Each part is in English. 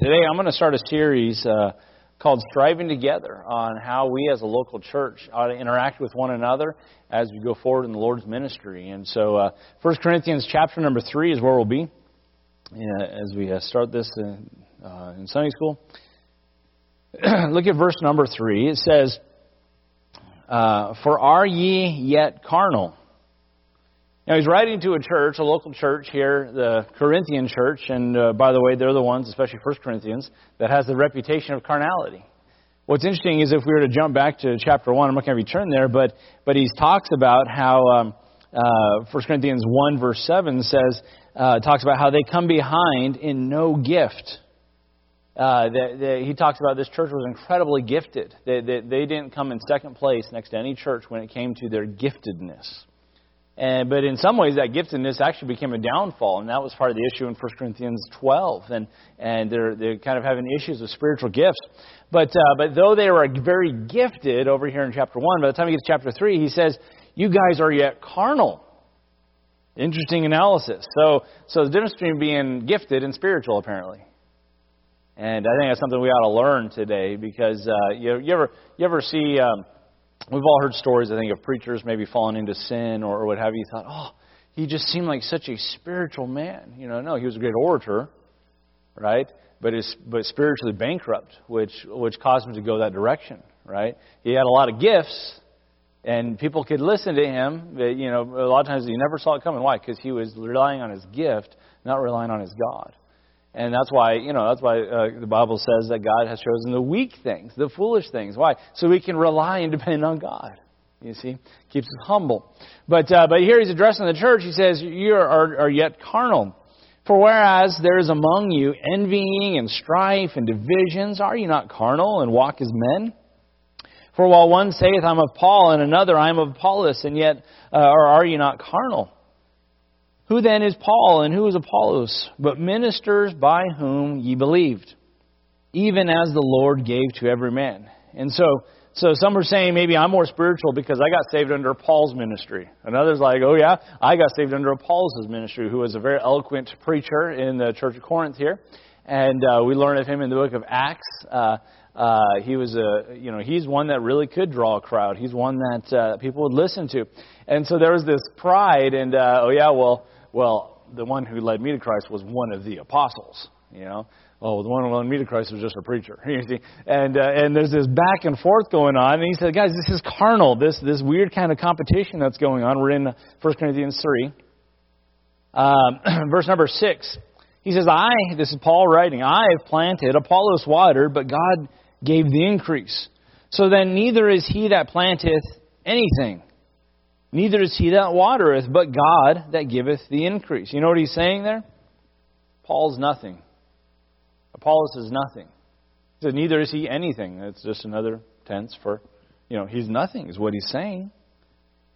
Today, I'm going to start a series uh, called Striving Together on how we as a local church ought to interact with one another as we go forward in the Lord's ministry. And so, uh, 1 Corinthians chapter number 3 is where we'll be uh, as we uh, start this in, uh, in Sunday school. Look at verse number 3. It says, uh, For are ye yet carnal? Now, he's writing to a church, a local church here, the Corinthian church, and uh, by the way, they're the ones, especially First Corinthians, that has the reputation of carnality. What's interesting is if we were to jump back to chapter 1, I'm not going to return there, but, but he talks about how um, uh, 1 Corinthians 1, verse 7 says, uh, talks about how they come behind in no gift. Uh, the, the, he talks about this church was incredibly gifted. They, they, they didn't come in second place next to any church when it came to their giftedness. And, but in some ways, that giftedness actually became a downfall, and that was part of the issue in 1 Corinthians 12. And, and they're, they're kind of having issues with spiritual gifts. But, uh, but though they were very gifted over here in chapter 1, by the time you get to chapter 3, he says, You guys are yet carnal. Interesting analysis. So, so the difference between being gifted and spiritual, apparently. And I think that's something we ought to learn today because uh, you, you, ever, you ever see. Um, We've all heard stories, I think, of preachers maybe falling into sin or, what have you. Thought, oh, he just seemed like such a spiritual man. You know, no, he was a great orator, right? But is but spiritually bankrupt, which which caused him to go that direction, right? He had a lot of gifts, and people could listen to him. But, you know, a lot of times he never saw it coming. Why? Because he was relying on his gift, not relying on his God. And that's why, you know, that's why uh, the Bible says that God has chosen the weak things, the foolish things. Why? So we can rely and depend on God. You see, keeps us humble. But uh, but here he's addressing the church. He says, "You are, are yet carnal." For whereas there is among you envying and strife and divisions, are you not carnal and walk as men? For while one saith, I'm of Paul, and another, I am of Apollos, and yet, uh, or are you not carnal? Who then is Paul and who is Apollos, but ministers by whom ye believed, even as the Lord gave to every man? And so, so some are saying maybe I'm more spiritual because I got saved under Paul's ministry. And others like, oh yeah, I got saved under Apollos' ministry, who was a very eloquent preacher in the church of Corinth here. And uh, we learn of him in the book of Acts. Uh, uh, he was a, you know, he's one that really could draw a crowd. He's one that uh, people would listen to. And so there was this pride, and uh, oh yeah, well, well, the one who led me to Christ was one of the apostles. You know, oh, the one who led me to Christ was just a preacher. You see, and uh, and there's this back and forth going on. And he said, guys, this is carnal. This this weird kind of competition that's going on. We're in 1 Corinthians three, um, verse number six. He says, I. This is Paul writing. I have planted, Apollos watered, but God gave the increase. So then, neither is he that planteth anything Neither is he that watereth, but God that giveth the increase. You know what he's saying there? Paul's nothing. Apollos is nothing. He said, neither is he anything. That's just another tense for, you know, he's nothing, is what he's saying.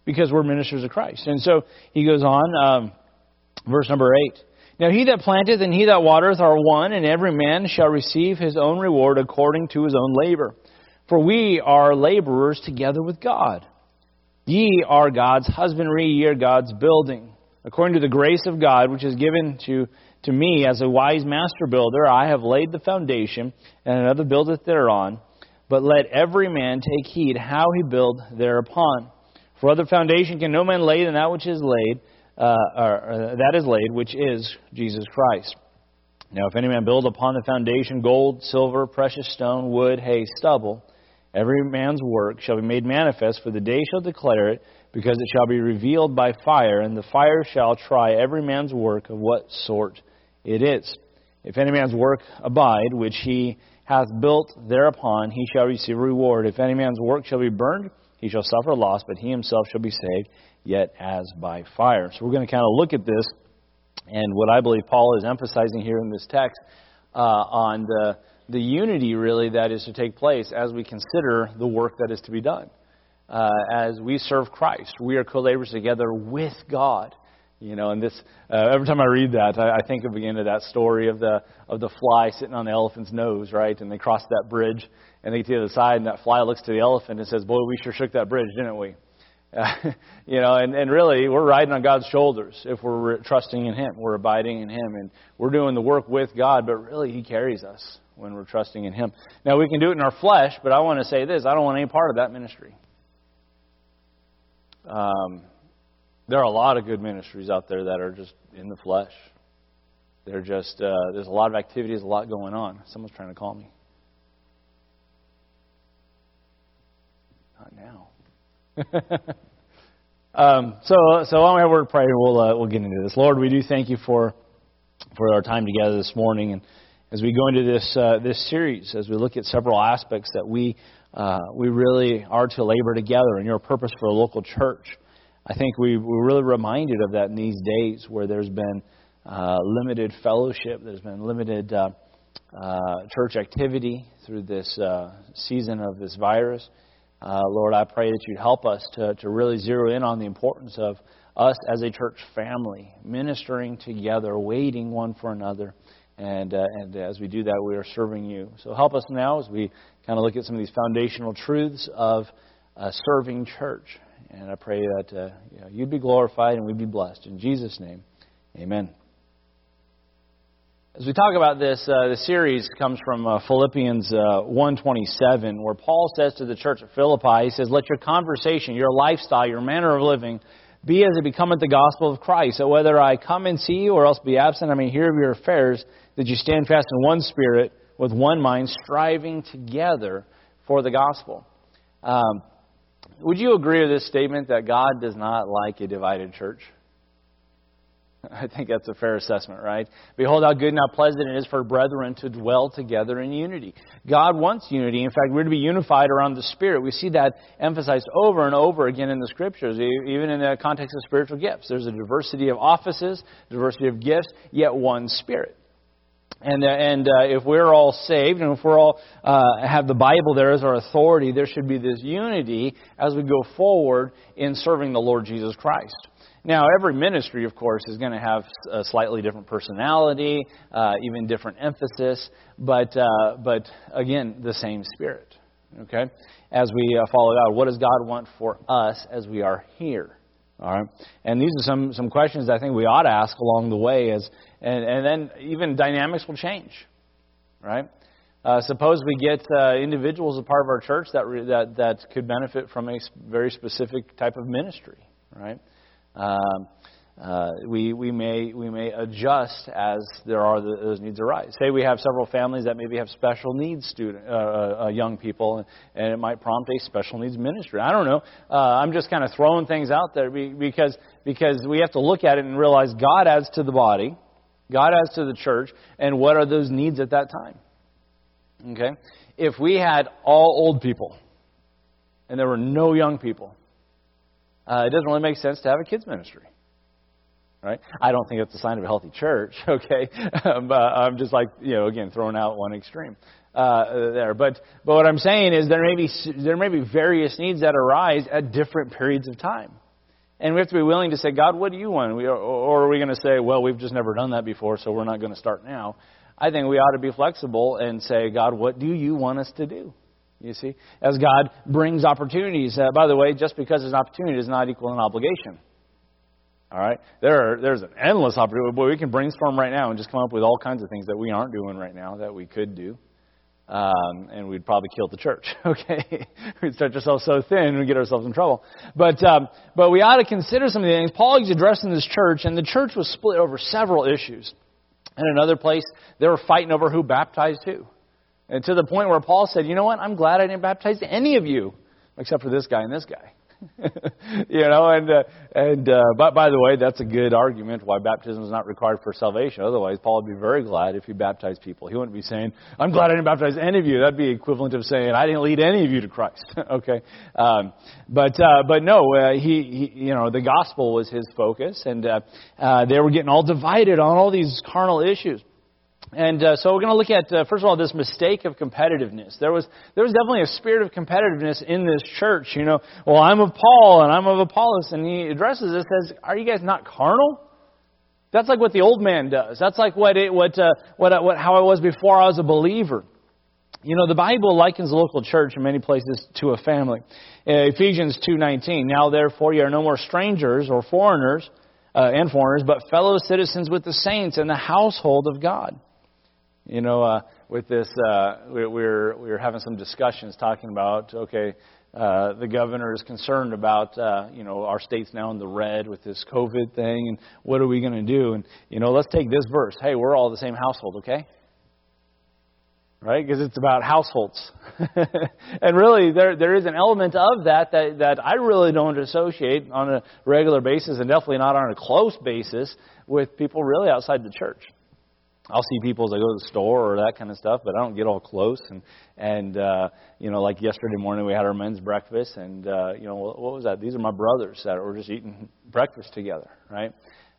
Because we're ministers of Christ. And so he goes on, um, verse number 8. Now he that planteth and he that watereth are one, and every man shall receive his own reward according to his own labor. For we are laborers together with God. Ye are God's husbandry, ye are God's building. According to the grace of God, which is given to, to me as a wise master builder, I have laid the foundation, and another buildeth thereon. But let every man take heed how he build thereupon. For other foundation can no man lay than that which is laid, uh, or, that is laid, which is Jesus Christ. Now, if any man build upon the foundation gold, silver, precious stone, wood, hay, stubble, Every man's work shall be made manifest, for the day shall declare it, because it shall be revealed by fire, and the fire shall try every man's work of what sort it is. If any man's work abide, which he hath built thereupon, he shall receive reward. If any man's work shall be burned, he shall suffer loss, but he himself shall be saved, yet as by fire. So we're going to kind of look at this, and what I believe Paul is emphasizing here in this text uh, on the the unity really that is to take place as we consider the work that is to be done. Uh, as we serve Christ, we are co-laborers together with God. You know, and this uh, every time I read that, I, I think of again of that story of the of the fly sitting on the elephant's nose, right? And they cross that bridge, and they get to the other side, and that fly looks to the elephant and says, "Boy, we sure shook that bridge, didn't we?" you know, and, and really, we're riding on God's shoulders if we're trusting in Him. We're abiding in Him, and we're doing the work with God, but really, He carries us when we're trusting in Him. Now, we can do it in our flesh, but I want to say this I don't want any part of that ministry. Um, there are a lot of good ministries out there that are just in the flesh. They're just, uh, there's a lot of activities, a lot going on. Someone's trying to call me. Not now. um, so, so don't we have a word of prayer? We'll uh, we'll get into this. Lord, we do thank you for for our time together this morning, and as we go into this uh, this series, as we look at several aspects that we uh, we really are to labor together in your purpose for a local church. I think we, we're really reminded of that in these days where there's been uh, limited fellowship, there's been limited uh, uh, church activity through this uh, season of this virus. Lord, I pray that you'd help us to, to really zero in on the importance of us as a church family, ministering together, waiting one for another. And, uh, and as we do that, we are serving you. So help us now as we kind of look at some of these foundational truths of uh, serving church. And I pray that uh, you know, you'd be glorified and we'd be blessed. In Jesus' name, amen. As we talk about this, uh, the series comes from uh, Philippians uh, 1.27, where Paul says to the church at Philippi, he says, Let your conversation, your lifestyle, your manner of living be as it becometh the gospel of Christ. So whether I come and see you or else be absent, I may hear of your affairs, that you stand fast in one spirit, with one mind, striving together for the gospel. Um, would you agree with this statement that God does not like a divided church? I think that's a fair assessment, right? Behold how good and how pleasant it is for brethren to dwell together in unity. God wants unity. In fact, we're to be unified around the Spirit. We see that emphasized over and over again in the Scriptures, even in the context of spiritual gifts. There's a diversity of offices, diversity of gifts, yet one Spirit. And, uh, and uh, if we're all saved and if we're all uh, have the Bible there as our authority, there should be this unity as we go forward in serving the Lord Jesus Christ. Now, every ministry, of course, is going to have a slightly different personality, uh, even different emphasis, but, uh, but again, the same spirit. Okay? As we follow God, what does God want for us as we are here? All right? And these are some, some questions I think we ought to ask along the way, as, and, and then even dynamics will change. Right? Uh, suppose we get uh, individuals a part of our church that, re- that, that could benefit from a very specific type of ministry. Right? Um, uh, we, we, may, we may adjust as there are the, those needs arise. Say we have several families that maybe have special needs student, uh, uh, uh young people, and it might prompt a special needs ministry. I don't know. Uh, I'm just kind of throwing things out there because, because we have to look at it and realize God adds to the body, God adds to the church, and what are those needs at that time? Okay? If we had all old people and there were no young people, it doesn't really make sense to have a kids ministry. Right? I don't think it's a sign of a healthy church, okay? Um, but I'm just like, you know, again, throwing out one extreme uh, there. But, but what I'm saying is there may, be, there may be various needs that arise at different periods of time. And we have to be willing to say, God, what do you want? We, or are we going to say, well, we've just never done that before, so we're not going to start now? I think we ought to be flexible and say, God, what do you want us to do? You see, as God brings opportunities. Uh, by the way, just because there's an opportunity does not equal an obligation. All right, there are, there's an endless opportunity. Boy, we can brainstorm right now and just come up with all kinds of things that we aren't doing right now that we could do, um, and we'd probably kill the church. Okay, we'd stretch ourselves so thin and we'd get ourselves in trouble. But um, but we ought to consider some of the things. Paul is addressing this church, and the church was split over several issues. And another place, they were fighting over who baptized who. And to the point where Paul said, you know what, I'm glad I didn't baptize any of you, except for this guy and this guy. you know, and uh, and uh, but by the way, that's a good argument why baptism is not required for salvation. Otherwise, Paul would be very glad if he baptized people. He wouldn't be saying, "I'm glad I didn't baptize any of you." That'd be equivalent of saying, "I didn't lead any of you to Christ." okay, um, but uh, but no, uh, he, he you know the gospel was his focus, and uh, uh, they were getting all divided on all these carnal issues. And uh, so we're going to look at, uh, first of all, this mistake of competitiveness. There was, there was definitely a spirit of competitiveness in this church. You know, well, I'm of Paul and I'm of Apollos. And he addresses this as, are you guys not carnal? That's like what the old man does. That's like what, it, what, uh, what, what, how I was before I was a believer. You know, the Bible likens the local church in many places to a family. Uh, Ephesians 2:19. Now therefore you are no more strangers or foreigners uh, and foreigners, but fellow citizens with the saints and the household of God. You know, uh, with this, uh, we, we're we were having some discussions talking about okay, uh, the governor is concerned about uh, you know our state's now in the red with this COVID thing, and what are we going to do? And you know, let's take this verse. Hey, we're all the same household, okay? right? Because it's about households. and really, there, there is an element of that, that that I really don't associate on a regular basis, and definitely not on a close basis, with people really outside the church. I'll see people as I go to the store or that kind of stuff, but I don't get all close. And and uh, you know, like yesterday morning, we had our men's breakfast, and uh, you know, what, was that? These are my brothers that were just eating breakfast together, right?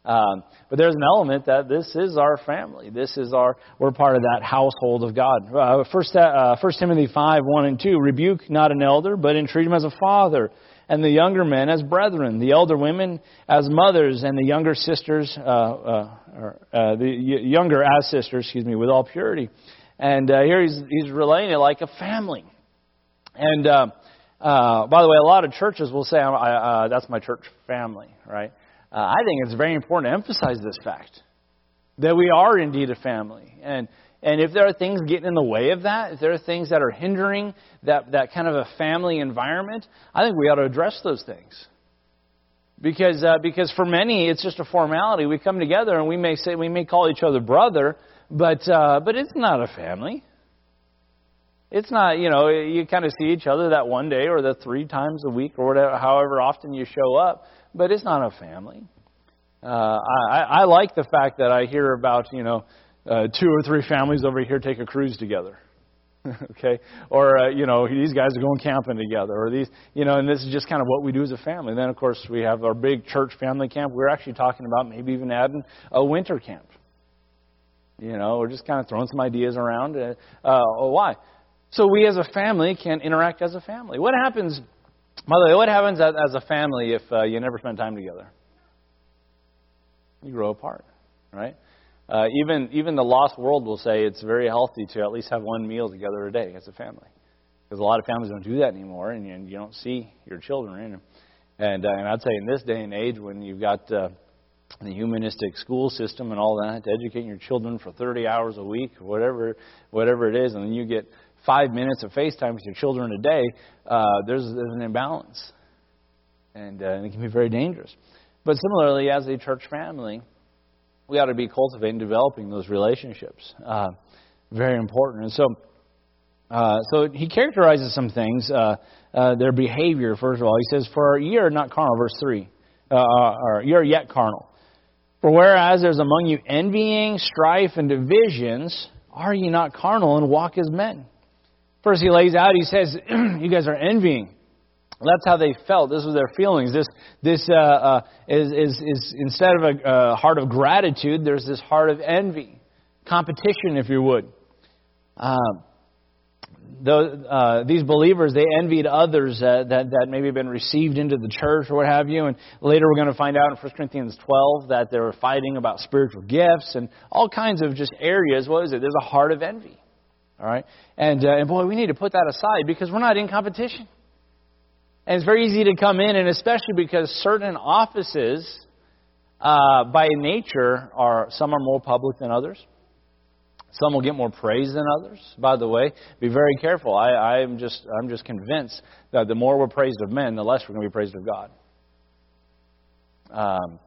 Um, but there's an element that this is our family. This is our, we're part of that household of God. Uh, first, uh, First Timothy 5, 1 and 2, rebuke not an elder, but entreat him as a father, and the younger men as brethren, the elder women as mothers, and the younger sisters, uh, uh, or, uh, the younger as sisters, excuse me, with all purity. And uh, here he's, he's relating it like a family. And uh, uh, by the way, a lot of churches will say, uh, that's my church family, right? I think it's very important to emphasize this fact that we are indeed a family. And, and if there are things getting in the way of that, if there are things that are hindering that, that kind of a family environment, I think we ought to address those things. Because, uh, because for many, it's just a formality. We come together and we may say, we may call each other brother, but, uh, but it's not a family. It's not, you know, you kind of see each other that one day or the three times a week or whatever, however often you show up but it's not a family. Uh, I, I like the fact that I hear about, you know, uh, two or three families over here take a cruise together. okay, or uh, you know these guys are going camping together, or these you know, and this is just kind of what we do as a family. And then of course we have our big church family camp. We're actually talking about maybe even adding a winter camp. You know, we're just kind of throwing some ideas around. Uh, uh, why? So we as a family can interact as a family. What happens by the way, what happens as a family if uh, you never spend time together? You grow apart, right? Uh, even even the lost world will say it's very healthy to at least have one meal together a day as a family, because a lot of families don't do that anymore, and you, you don't see your children. And uh, and I'd say in this day and age, when you've got uh, the humanistic school system and all that to educate your children for 30 hours a week, whatever whatever it is, and then you get five minutes of FaceTime with your children a day, uh, there's, there's an imbalance. And, uh, and it can be very dangerous. But similarly, as a church family, we ought to be cultivating, developing those relationships. Uh, very important. And so, uh, so he characterizes some things, uh, uh, their behavior, first of all. He says, For ye are not carnal, verse 3, uh, or ye are yet carnal. For whereas there's among you envying, strife, and divisions, are ye not carnal and walk as men? First, he lays out, he says, You guys are envying. That's how they felt. This was their feelings. This, this uh, uh, is, is, is instead of a uh, heart of gratitude, there's this heart of envy, competition, if you would. Uh, uh, these believers, they envied others that, that maybe been received into the church or what have you. And later we're going to find out in 1 Corinthians 12 that they were fighting about spiritual gifts and all kinds of just areas. What is it? There's a heart of envy. All right? And, uh, and boy, we need to put that aside because we're not in competition. And it's very easy to come in, and especially because certain offices, uh, by nature, are some are more public than others. Some will get more praise than others. By the way, be very careful. I, I'm just I'm just convinced that the more we're praised of men, the less we're going to be praised of God. Um,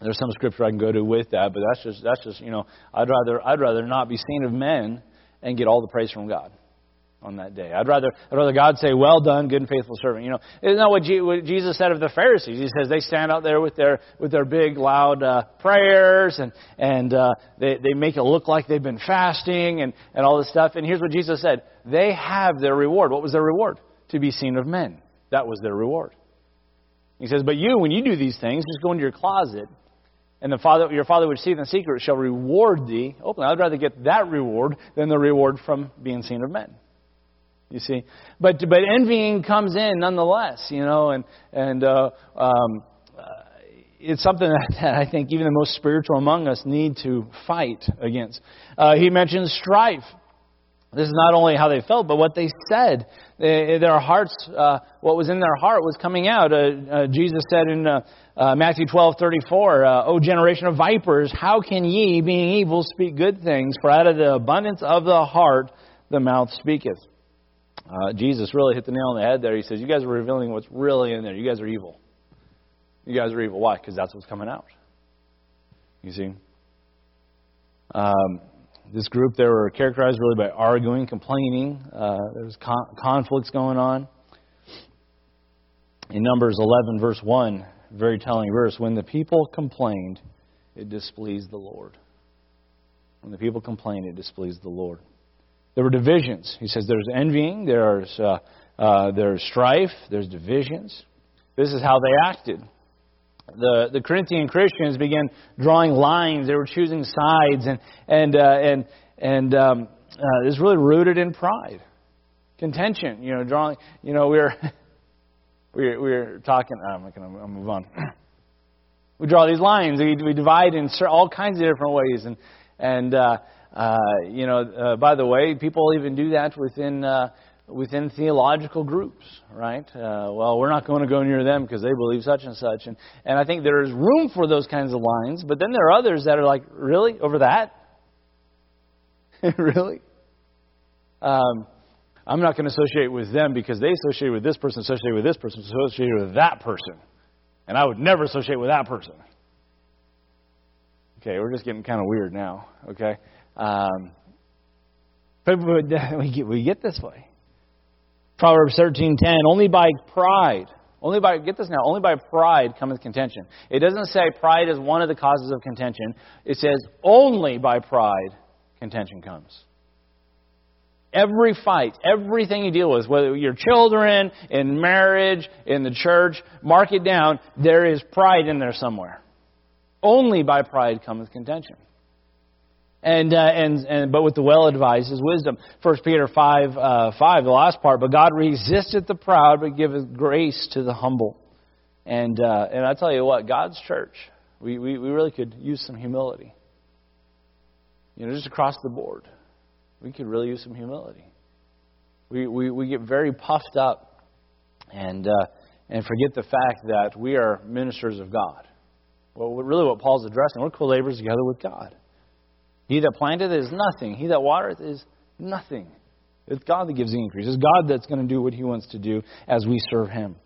there's some scripture I can go to with that, but that's just that's just you know I'd rather I'd rather not be seen of men and get all the praise from God on that day. I'd rather, I'd rather God say, "Well done, good and faithful servant." You know, isn't that what, G- what Jesus said of the Pharisees? He says they stand out there with their with their big loud uh, prayers and and uh, they they make it look like they've been fasting and and all this stuff. And here's what Jesus said: They have their reward. What was their reward? To be seen of men. That was their reward. He says, "But you, when you do these things, just go into your closet and the father, your Father which seeth in secret shall reward thee openly. I'd rather get that reward than the reward from being seen of men. You see, but but envying comes in nonetheless, you know, and and uh, um, uh, it's something that, I think even the most spiritual among us need to fight against. Uh, he mentions strife. This is not only how they felt, but what they said. Their hearts, uh, what was in their heart was coming out. Uh, Jesus said in Matthew 12, 34, uh, O generation of vipers, how can ye, being evil, speak good things? For out of the abundance of the heart the mouth speaketh. Jesus really hit the nail on the head there. He says, You guys are revealing what's really in there. You guys are evil. You guys are evil. Why? Because that's what's coming out. You see? Um, this group, they were characterized really by arguing, complaining. Uh, there was con- conflicts going on. In Numbers 11, verse 1, very telling verse, when the people complained, it displeased the Lord. When the people complained, it displeased the Lord. There were divisions. He says there's envying, there's, uh, uh, there's strife, there's divisions. This is how they acted the, the Corinthian Christians began drawing lines. They were choosing sides, and and uh, and and um, uh, really rooted in pride, contention. You know, drawing. You know, we are we are, we are talking. I'm going to move on. we draw these lines. We, we divide in all kinds of different ways, and and uh, you know, uh, by the way, people even do that within. Uh, within theological groups, right? Uh, well, we're not going to go near them because they believe such and such. And, and I think there's room for those kinds of lines, but then there are others that are like, really? Over that? really? Um, I'm not going to associate with them because they associate with this person, associate with this person, associate with that person. And I would never associate with that person. Okay, we're just getting kind of weird now, okay? Um, but, we, get, we get this way. Proverbs 13:10, only by pride, only by get this now, only by pride cometh contention. It doesn't say pride is one of the causes of contention. It says only by pride contention comes. Every fight, everything you deal with, whether your children, in marriage, in the church, mark it down, there is pride in there somewhere. Only by pride cometh contention. And, uh, and, and, but with the well advised is wisdom. 1 Peter 5, uh, 5, the last part. But God resisteth the proud, but giveth grace to the humble. And, uh, and I tell you what, God's church, we, we, we really could use some humility. You know, just across the board, we could really use some humility. We, we, we get very puffed up and, uh, and forget the fact that we are ministers of God. Well, really, what Paul's addressing, we're co laborers together with God. He that planteth is nothing. He that watereth is nothing. It's God that gives the increase. It's God that's going to do what He wants to do as we serve Him.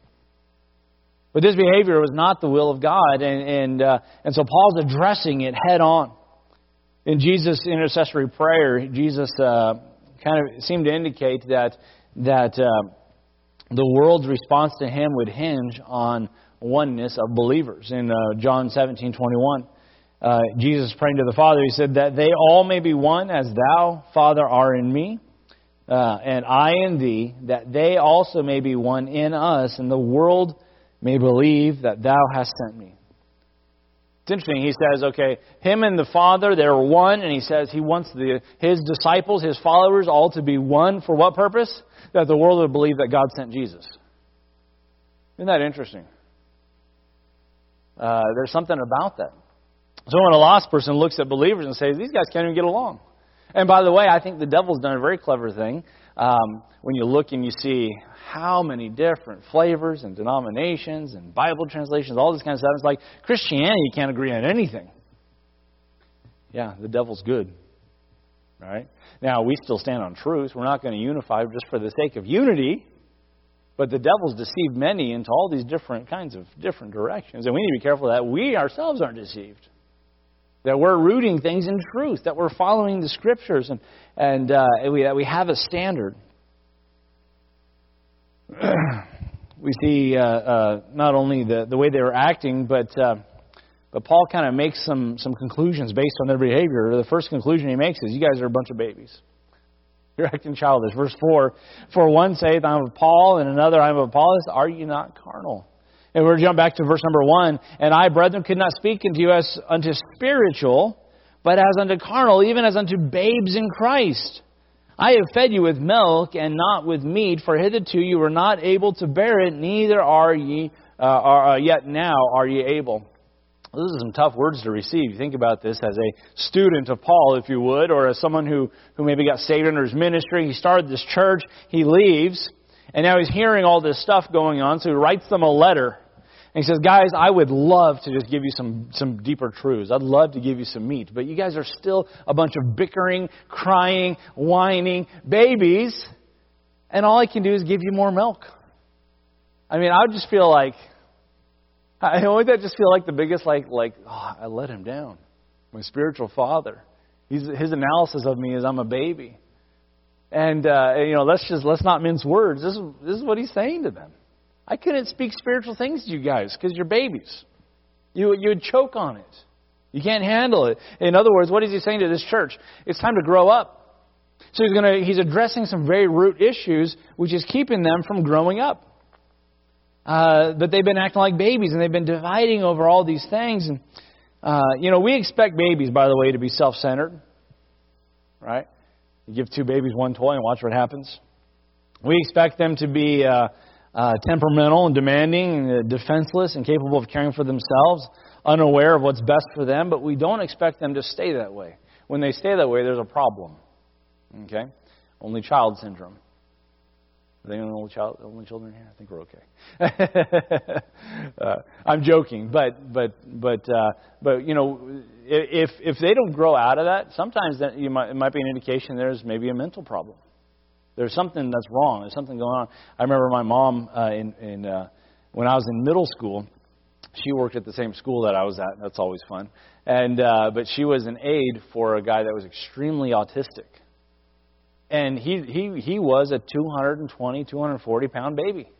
But this behavior was not the will of God, and and uh, and so Paul's addressing it head on. In Jesus' intercessory prayer, Jesus uh, kind of seemed to indicate that that uh, the world's response to Him would hinge on oneness of believers. In uh, John seventeen twenty one uh, Jesus praying to the Father, he said, That they all may be one, as thou, Father, are in me, uh, and I in thee, that they also may be one in us, and the world may believe that thou hast sent me. It's interesting. He says, okay, him and the Father, they're one, and he says he wants the, his disciples, his followers, all to be one. For what purpose? That the world would believe that God sent Jesus. Isn't that interesting? Uh, there's something about that. So when a lost person looks at believers and says, these guys can't even get along. And by the way, I think the devil's done a very clever thing. Um, when you look and you see how many different flavors and denominations and Bible translations, all this kind of stuff, it's like Christianity can't agree on anything. Yeah, the devil's good. Right? Now, we still stand on truth. We're not going to unify just for the sake of unity. But the devil's deceived many into all these different kinds of different directions. And we need to be careful that we ourselves aren't deceived that we're rooting things in truth, that we're following the scriptures, and, and uh, we, that we have a standard. we see uh, uh, not only the, the way they were acting, but, uh, but Paul kind of makes some, some conclusions based on their behavior. The first conclusion he makes is, You guys are a bunch of babies. You're acting childish. Verse 4 For one saith, I'm of Paul, and another, I'm of Apollos. Are you not carnal? And we're jump back to verse number one. And I, brethren, could not speak unto you as unto spiritual, but as unto carnal, even as unto babes in Christ. I have fed you with milk and not with meat, for hitherto you were not able to bear it, neither are ye uh, are, uh, yet now are ye able. Those are some tough words to receive. Think about this as a student of Paul, if you would, or as someone who, who maybe got saved under his ministry. He started this church, he leaves, and now he's hearing all this stuff going on, so he writes them a letter. And he says, Guys, I would love to just give you some, some deeper truths. I'd love to give you some meat. But you guys are still a bunch of bickering, crying, whining babies. And all I can do is give you more milk. I mean, I would just feel like, I would that just feel like the biggest, like, like, oh, I let him down. My spiritual father. He's, his analysis of me is I'm a baby. And, uh, you know, let's just, let's not mince words. This is, this is what he's saying to them. I couldn't speak spiritual things to you guys because you're babies. You, you would choke on it. You can't handle it. In other words, what is he saying to this church? It's time to grow up. So he's, gonna, he's addressing some very root issues, which is keeping them from growing up. Uh, that they've been acting like babies and they've been dividing over all these things. And, uh, you know, we expect babies, by the way, to be self centered. Right? You give two babies one toy and watch what happens. We expect them to be uh, uh, temperamental and demanding, and uh, defenseless, and capable of caring for themselves, unaware of what's best for them, but we don't expect them to stay that way. When they stay that way, there's a problem. Okay? Only child syndrome. Are they only child, only children here? I think we're okay. uh, I'm joking, but but but uh, but you know, if if they don't grow out of that, sometimes that you might, it might be an indication there's maybe a mental problem. There's something that's wrong. There's something going on. I remember my mom uh, in, in uh, when I was in middle school. She worked at the same school that I was at. That's always fun. And uh, but she was an aide for a guy that was extremely autistic, and he he he was a 220, 240 pound baby.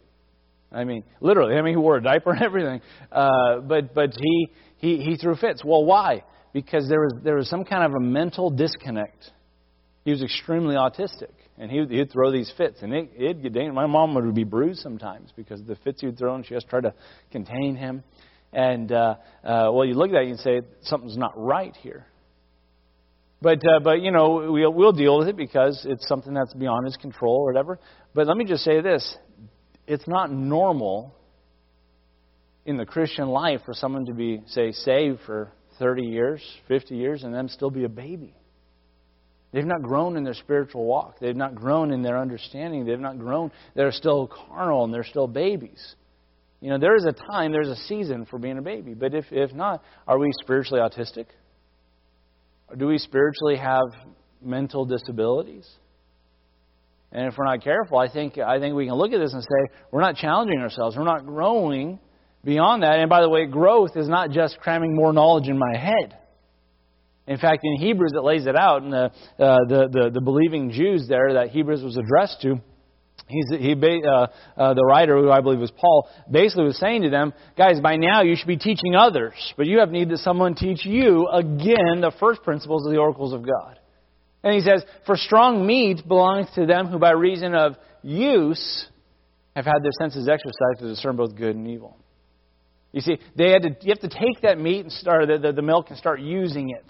I mean, literally. I mean, he wore a diaper and everything. Uh, but but he he he threw fits. Well, why? Because there was there was some kind of a mental disconnect. He was extremely autistic and he, he'd throw these fits, and it, it'd get dangerous. My mom would be bruised sometimes because of the fits he'd throw, and she has to try to contain him. And uh, uh, well, you look at that and say something's not right here. But uh, but you know we'll, we'll deal with it because it's something that's beyond his control or whatever. But let me just say this: it's not normal in the Christian life for someone to be say saved for 30 years, 50 years, and them still be a baby. They've not grown in their spiritual walk. They've not grown in their understanding. They've not grown. They're still carnal and they're still babies. You know, there is a time, there's a season for being a baby. But if, if not, are we spiritually autistic? Do we spiritually have mental disabilities? And if we're not careful, I think, I think we can look at this and say, we're not challenging ourselves. We're not growing beyond that. And by the way, growth is not just cramming more knowledge in my head. In fact, in Hebrews, it lays it out, and the, uh, the, the, the, believing Jews there that Hebrews was addressed to, he's, he, uh, uh, the writer, who I believe was Paul, basically was saying to them, guys, by now you should be teaching others, but you have need that someone teach you, again, the first principles of the oracles of God. And he says, For strong meat belongs to them who by reason of use have had their senses exercised to discern both good and evil. You see, they had to, you have to take that meat and start the, the, the milk and start using it.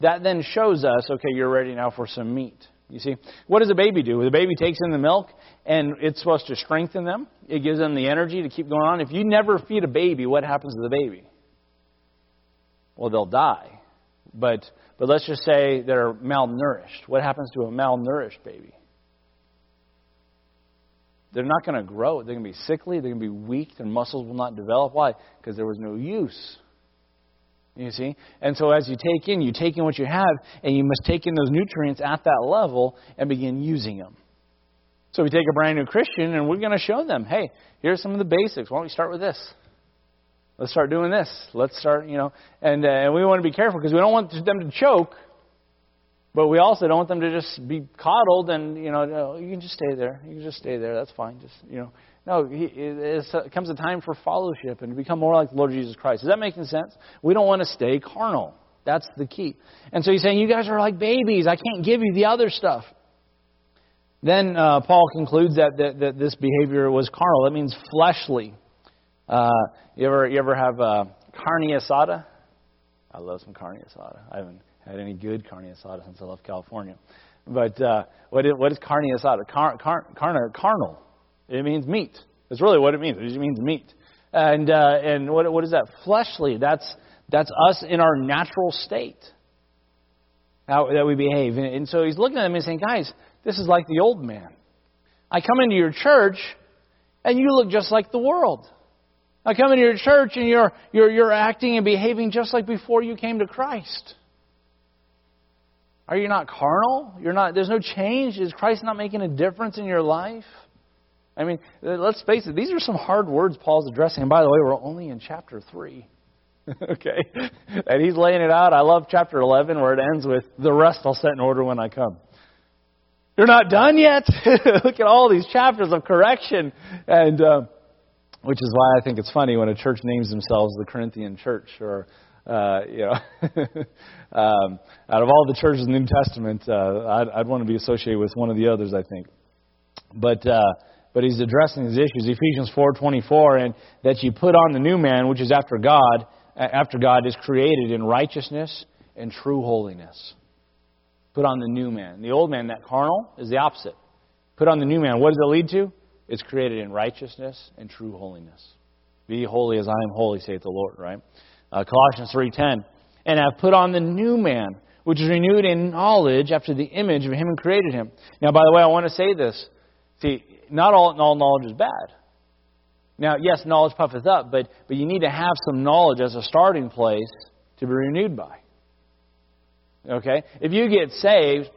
That then shows us, okay, you're ready now for some meat. You see, what does a baby do? The baby takes in the milk, and it's supposed to strengthen them. It gives them the energy to keep going on. If you never feed a baby, what happens to the baby? Well, they'll die. But but let's just say they're malnourished. What happens to a malnourished baby? They're not going to grow. They're going to be sickly. They're going to be weak. Their muscles will not develop. Why? Because there was no use you see? And so as you take in, you take in what you have, and you must take in those nutrients at that level and begin using them. So we take a brand new Christian, and we're going to show them, hey, here's some of the basics. Why don't we start with this? Let's start doing this. Let's start, you know, and, uh, and we want to be careful because we don't want them to choke, but we also don't want them to just be coddled and, you know, no, you can just stay there. You can just stay there. That's fine. Just, you know, no, it comes a time for fellowship and to become more like the Lord Jesus Christ. Is that making sense? We don't want to stay carnal. That's the key. And so he's saying, You guys are like babies. I can't give you the other stuff. Then uh, Paul concludes that, that, that, this behavior was carnal. That means fleshly. Uh, you ever you ever have uh, carne asada? I love some carne asada. I haven't had any good carne asada since I left California. But uh, what, is, what is carne asada? Car, car, carne, carnal. It means meat. That's really what it means. It means meat. And uh, and what what is that? Fleshly. That's That's us in our natural state. How that we behave. And, and so he's looking at them and saying, guys, this is like the old man. I come into your church and you look just like the world. I come into your church and you're, you're, you're acting and behaving just like before you came to Christ. Are you not carnal? You're not, there's no change? Is Christ not making a difference in your life? I mean, let's face it, these are some hard words Paul's addressing. And by the way, we're only in chapter 3. okay? And he's laying it out. I love chapter 11 where it ends with, the rest I'll set in order when I come. You're not done yet. Look at all these chapters of correction. And, uh, which is why I think it's funny when a church names themselves the Corinthian church or, uh, you know, um, out of all the churches in the New Testament, uh, I'd, I'd want to be associated with one of the others, I think. But, uh, but he's addressing these issues. Ephesians 4:24, and that you put on the new man, which is after God, after God is created in righteousness and true holiness. Put on the new man. The old man, that carnal, is the opposite. Put on the new man. What does it lead to? It's created in righteousness and true holiness. Be holy as I am holy, saith the Lord, right? Uh, Colossians 3.10. And have put on the new man, which is renewed in knowledge after the image of him who created him. Now, by the way, I want to say this. See, not all, all knowledge is bad. Now, yes, knowledge puffeth up, but, but you need to have some knowledge as a starting place to be renewed by. Okay? If you get saved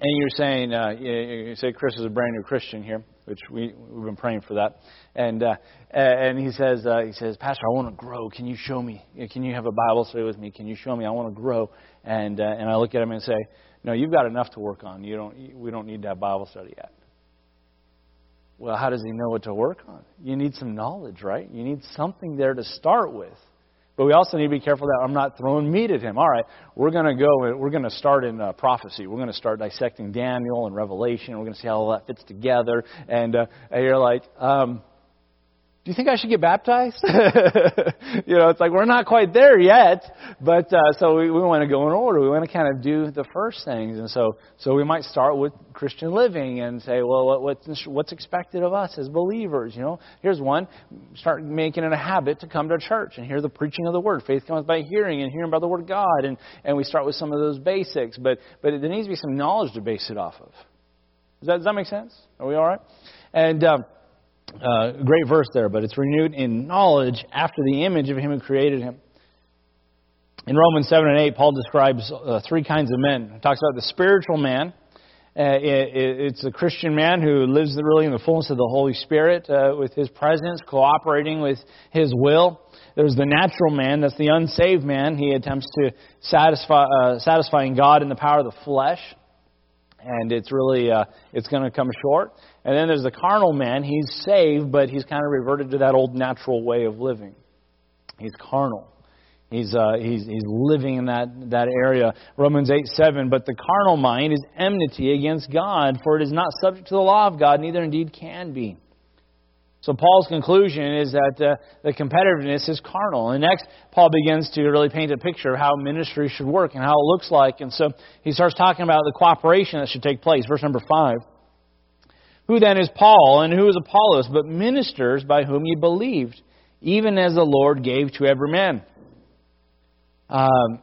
and you're saying, uh, you say Chris is a brand new Christian here, which we, we've been praying for that. And, uh, and he says, uh, he says, Pastor, I want to grow. Can you show me? Can you have a Bible study with me? Can you show me? I want to grow. And, uh, and I look at him and say, no, you've got enough to work on. You don't, we don't need to have Bible study yet. Well, how does he know what to work on? You need some knowledge, right? You need something there to start with. But we also need to be careful that I'm not throwing meat at him. All right, we're going to go, we're going to start in uh, prophecy. We're going to start dissecting Daniel and Revelation. We're going to see how all that fits together. And, uh, and you're like, um, do you think I should get baptized? you know, it's like we're not quite there yet, but uh, so we, we want to go in order. We want to kind of do the first things, and so so we might start with Christian living and say, well, what, what's what's expected of us as believers? You know, here's one: start making it a habit to come to church and hear the preaching of the word. Faith comes by hearing, and hearing by the word of God, and and we start with some of those basics. But but there needs to be some knowledge to base it off of. Does that, does that make sense? Are we all right? And um, uh, great verse there, but it's renewed in knowledge after the image of him who created him. In Romans 7 and 8, Paul describes uh, three kinds of men. He talks about the spiritual man. Uh, it, it's a Christian man who lives really in the fullness of the Holy Spirit uh, with his presence, cooperating with his will. There's the natural man, that's the unsaved man. He attempts to satisfy, uh, satisfying God in the power of the flesh and it's really uh, it's going to come short. And then there's the carnal man. He's saved, but he's kind of reverted to that old natural way of living. He's carnal. He's, uh, he's, he's living in that, that area. Romans 8 7. But the carnal mind is enmity against God, for it is not subject to the law of God, neither indeed can be. So Paul's conclusion is that uh, the competitiveness is carnal. And next, Paul begins to really paint a picture of how ministry should work and how it looks like. And so he starts talking about the cooperation that should take place. Verse number 5. Who then is Paul and who is Apollos, but ministers by whom ye believed, even as the Lord gave to every man? Um,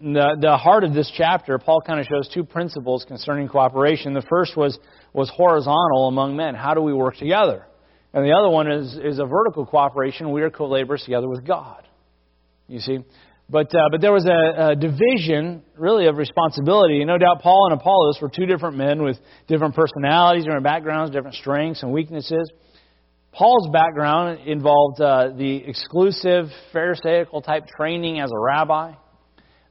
the, the heart of this chapter, Paul kind of shows two principles concerning cooperation. The first was, was horizontal among men. How do we work together? And the other one is, is a vertical cooperation. We are co laborers together with God. You see? But, uh, but there was a, a, division, really, of responsibility. No doubt Paul and Apollos were two different men with different personalities, different backgrounds, different strengths and weaknesses. Paul's background involved uh, the exclusive Pharisaical type training as a rabbi.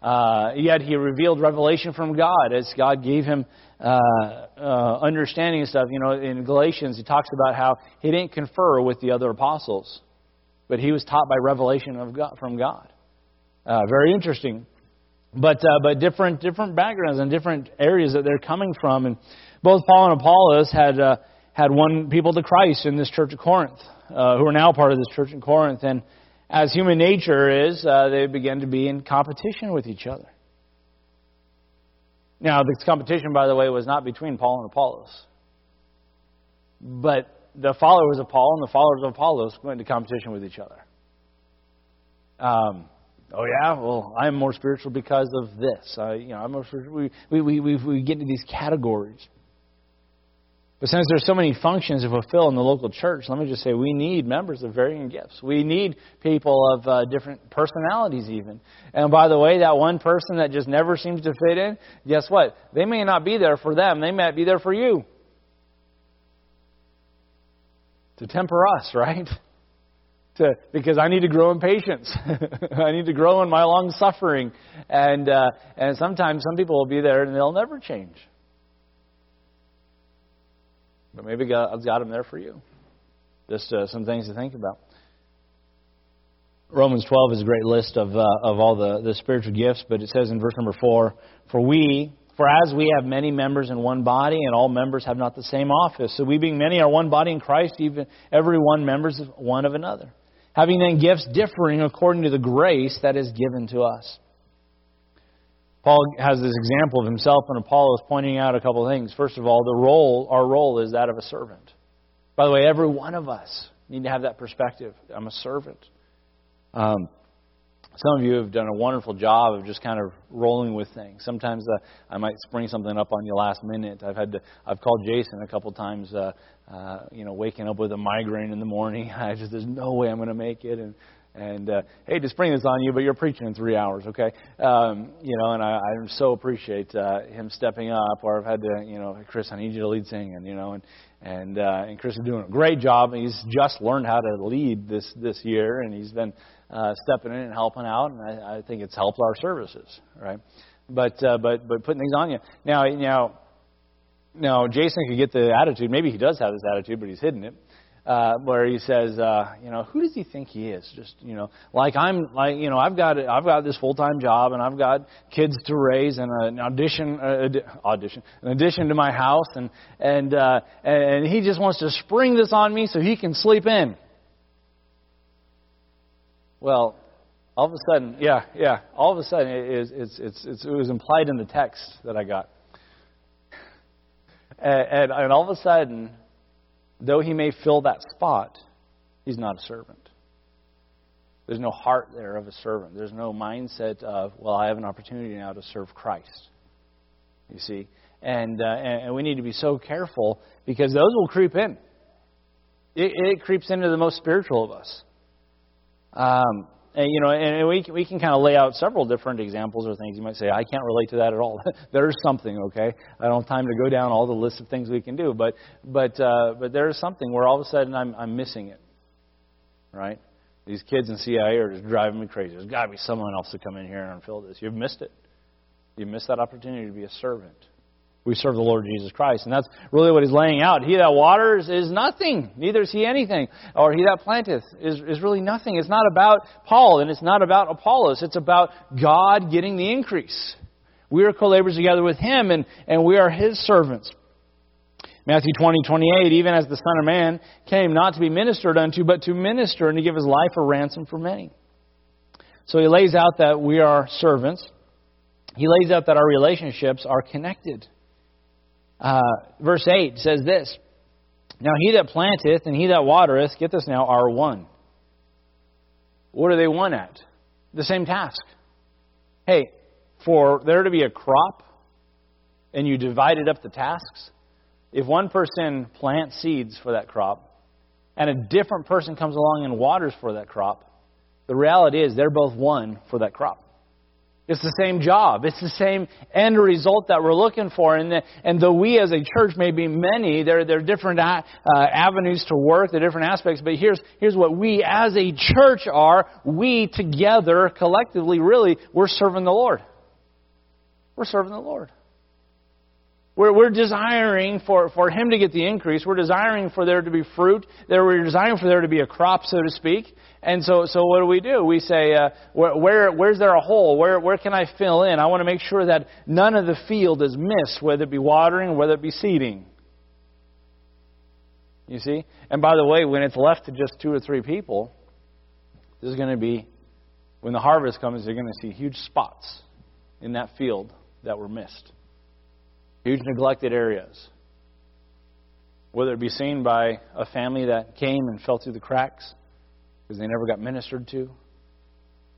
Uh, yet he revealed revelation from God as God gave him uh, uh, understanding and stuff. You know, in Galatians, he talks about how he didn't confer with the other apostles, but he was taught by revelation of God, from God. Uh, very interesting, but uh, but different different backgrounds and different areas that they're coming from. And both Paul and Apollos had uh, had won people to Christ in this church of Corinth, uh, who are now part of this church in Corinth. And as human nature is, they began to be in competition with each other. Now, this competition, by the way, was not between Paul and Apollos. But the followers of Paul and the followers of Apollos went into competition with each other. Um, Oh yeah, well I'm more spiritual because of this. I, you know, I'm more we we we we get into these categories. But since there's so many functions to fulfill in the local church, let me just say we need members of varying gifts. We need people of uh, different personalities, even. And by the way, that one person that just never seems to fit in, guess what? They may not be there for them, they might be there for you. To temper us, right? To, because I need to grow in patience. I need to grow in my long suffering. And, uh, and sometimes some people will be there and they'll never change. But maybe God's got them there for you. Just uh, some things to think about. Romans 12 is a great list of, uh, of all the, the spiritual gifts, but it says in verse number 4 For we, for as we have many members in one body, and all members have not the same office, so we being many are one body in Christ, even every one members of one of another. Having then gifts differing according to the grace that is given to us. Paul has this example of himself and Apollos pointing out a couple of things. First of all, the role, our role is that of a servant. By the way, every one of us need to have that perspective. I'm a servant. Um, some of you have done a wonderful job of just kind of rolling with things. Sometimes uh, I might spring something up on you last minute. I've had to. I've called Jason a couple times. Uh, uh, you know, waking up with a migraine in the morning. I just there's no way I'm going to make it, and and uh, hey, to spring this on you, but you're preaching in three hours, okay? Um, you know, and I, I so appreciate uh, him stepping up. Or I've had to, you know, Chris, I need you to lead singing, you know, and and uh, and Chris is doing a great job. He's just learned how to lead this this year, and he's been uh, stepping in and helping out, and I, I think it's helped our services, right? But uh, but but putting things on you now. Now, now Jason could get the attitude. Maybe he does have this attitude, but he's hidden it uh, where he says, uh, you know, who does he think he is? Just, you know, like I'm, like, you know, I've got, I've got this full time job and I've got kids to raise and an audition, uh, audition, an addition to my house, and and uh, and he just wants to spring this on me so he can sleep in. Well, all of a sudden, yeah, yeah, all of a sudden, it, is, it's, it's, it's, it was implied in the text that I got. And, and, and all of a sudden, though he may fill that spot, he's not a servant. There's no heart there of a servant. There's no mindset of, well, I have an opportunity now to serve Christ. You see? And, uh, and we need to be so careful because those will creep in. It, it creeps into the most spiritual of us. Um, and, you know, and we we can kind of lay out several different examples or things. You might say, I can't relate to that at all. there's something, okay? I don't have time to go down all the list of things we can do, but but uh, but there's something where all of a sudden I'm I'm missing it, right? These kids in CIA are just driving me crazy. There's got to be someone else to come in here and fill this. You've missed it. You missed that opportunity to be a servant. We serve the Lord Jesus Christ. And that's really what he's laying out. He that waters is nothing, neither is he anything. Or he that planteth is, is really nothing. It's not about Paul and it's not about Apollos. It's about God getting the increase. We are co laborers together with him and, and we are his servants. Matthew 20, 28, even as the Son of Man came not to be ministered unto, but to minister and to give his life a ransom for many. So he lays out that we are servants. He lays out that our relationships are connected. Uh, verse 8 says this Now he that planteth and he that watereth, get this now, are one. What are they one at? The same task. Hey, for there to be a crop and you divided up the tasks, if one person plants seeds for that crop and a different person comes along and waters for that crop, the reality is they're both one for that crop. It's the same job. It's the same end result that we're looking for. And, the, and though we as a church may be many, there, there are different uh, avenues to work, are different aspects. But here's, here's what we as a church are. We together, collectively, really, we're serving the Lord. We're serving the Lord. We're, we're desiring for, for Him to get the increase. We're desiring for there to be fruit. There, we're desiring for there to be a crop, so to speak. And so, so what do we do? We say, uh, where, where, where's there a hole? Where, where can I fill in? I want to make sure that none of the field is missed, whether it be watering whether it be seeding. You see? And by the way, when it's left to just two or three people, this is going to be, when the harvest comes, you're going to see huge spots in that field that were missed. Huge neglected areas. Whether it be seen by a family that came and fell through the cracks because they never got ministered to,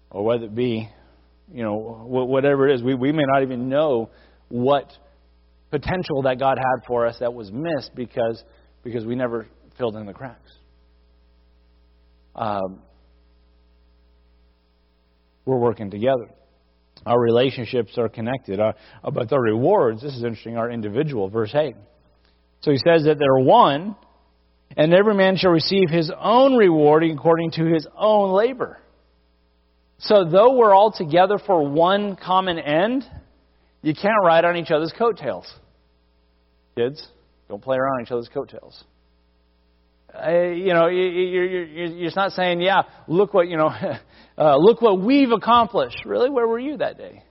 or whether it be, you know, whatever it is. We, we may not even know what potential that God had for us that was missed because, because we never filled in the cracks. Um, we're working together. Our relationships are connected. Uh, but the rewards, this is interesting, are individual. Verse 8. So he says that they're one, and every man shall receive his own reward according to his own labor. So though we're all together for one common end, you can't ride on each other's coattails. Kids, don't play around each other's coattails. Uh, you know, you're, you're, you're not saying, yeah, look what, you know, uh, look what we've accomplished. Really, where were you that day?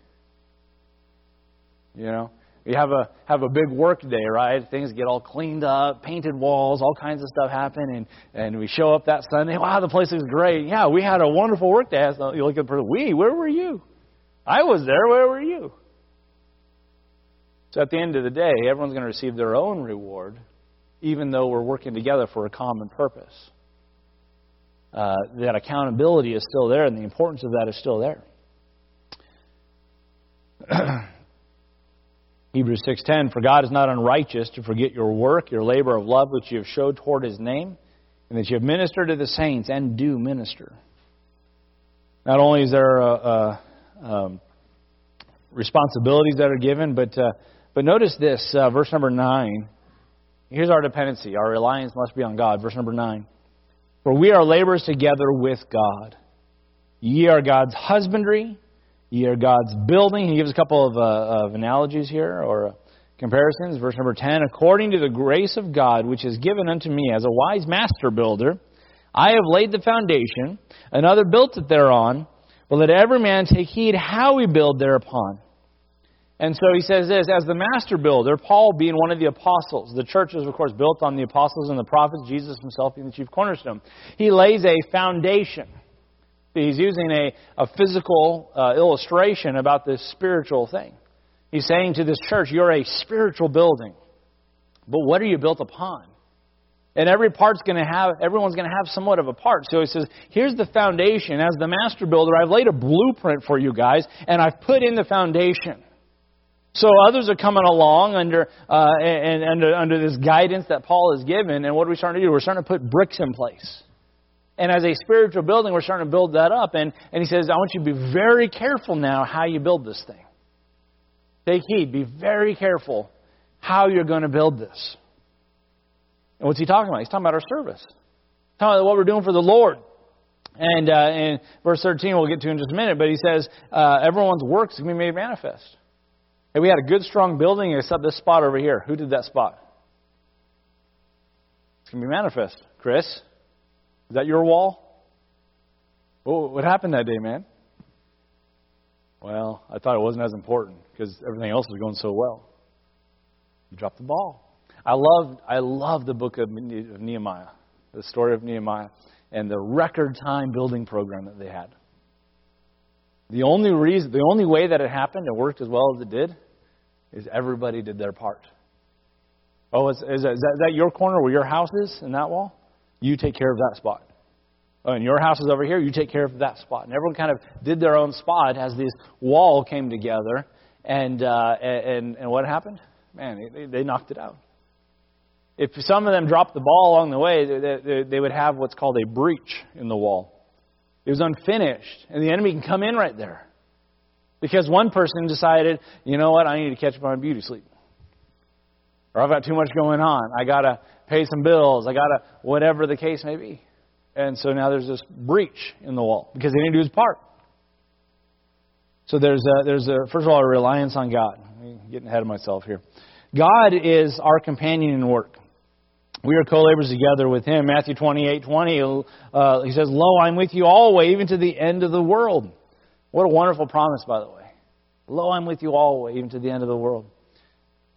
You know, we have a have a big work day, right? Things get all cleaned up, painted walls, all kinds of stuff happen, and and we show up that Sunday. Wow, the place is great. Yeah, we had a wonderful work day. So you look at the person, we, where were you? I was there. Where were you? So at the end of the day, everyone's going to receive their own reward even though we're working together for a common purpose. Uh, that accountability is still there, and the importance of that is still there. Hebrews 6:10 For God is not unrighteous to forget your work, your labor of love which you have showed toward his name, and that you have ministered to the saints and do minister. Not only is there uh, uh, um, responsibilities that are given, but uh, but notice this, uh, verse number 9. Here's our dependency. Our reliance must be on God. Verse number 9. For we are laborers together with God. Ye are God's husbandry. Ye are God's building. He gives a couple of, uh, of analogies here or uh, comparisons. Verse number 10. According to the grace of God, which is given unto me as a wise master builder, I have laid the foundation, another built it thereon. But let every man take heed how he build thereupon. And so he says this as the master builder, Paul being one of the apostles, the church is, of course, built on the apostles and the prophets, Jesus himself being the chief cornerstone. He lays a foundation. He's using a, a physical uh, illustration about this spiritual thing. He's saying to this church, You're a spiritual building. But what are you built upon? And every part's going to have, everyone's going to have somewhat of a part. So he says, here's the foundation. As the master builder, I've laid a blueprint for you guys, and I've put in the foundation. So others are coming along under uh, and under under this guidance that Paul has given, and what are we starting to do? We're starting to put bricks in place. And as a spiritual building, we're starting to build that up. And, and he says, I want you to be very careful now how you build this thing. Take heed. Be very careful how you're going to build this. And what's he talking about? He's talking about our service. He's talking about what we're doing for the Lord. And uh, in verse 13, we'll get to in just a minute, but he says, uh, everyone's works can be made manifest. Hey, we had a good, strong building except this spot over here. Who did that spot? It's going to be manifest. Chris, is that your wall? What happened that day, man? Well, I thought it wasn't as important because everything else was going so well. You dropped the ball. I love, I love the book of Nehemiah, the story of Nehemiah, and the record time building program that they had. The only reason, the only way that it happened and worked as well as it did is everybody did their part. Oh, is, is, that, is that your corner where your house is in that wall? You take care of that spot. Oh, and your house is over here. You take care of that spot. And everyone kind of did their own spot as this wall came together. And uh, and and what happened? Man, they, they knocked it out. If some of them dropped the ball along the way, they, they, they would have what's called a breach in the wall. It was unfinished, and the enemy can come in right there. Because one person decided, you know what, I need to catch up on beauty sleep. Or I've got too much going on. I got to pay some bills. I got to, whatever the case may be. And so now there's this breach in the wall because he didn't do his part. So there's a, there's a, first of all, a reliance on God. I'm getting ahead of myself here. God is our companion in work. We are co-laborers together with Him. Matthew 28, 20, uh, he says, Lo, I'm with you always, even to the end of the world. What a wonderful promise, by the way. Lo, I'm with you always, even to the end of the world.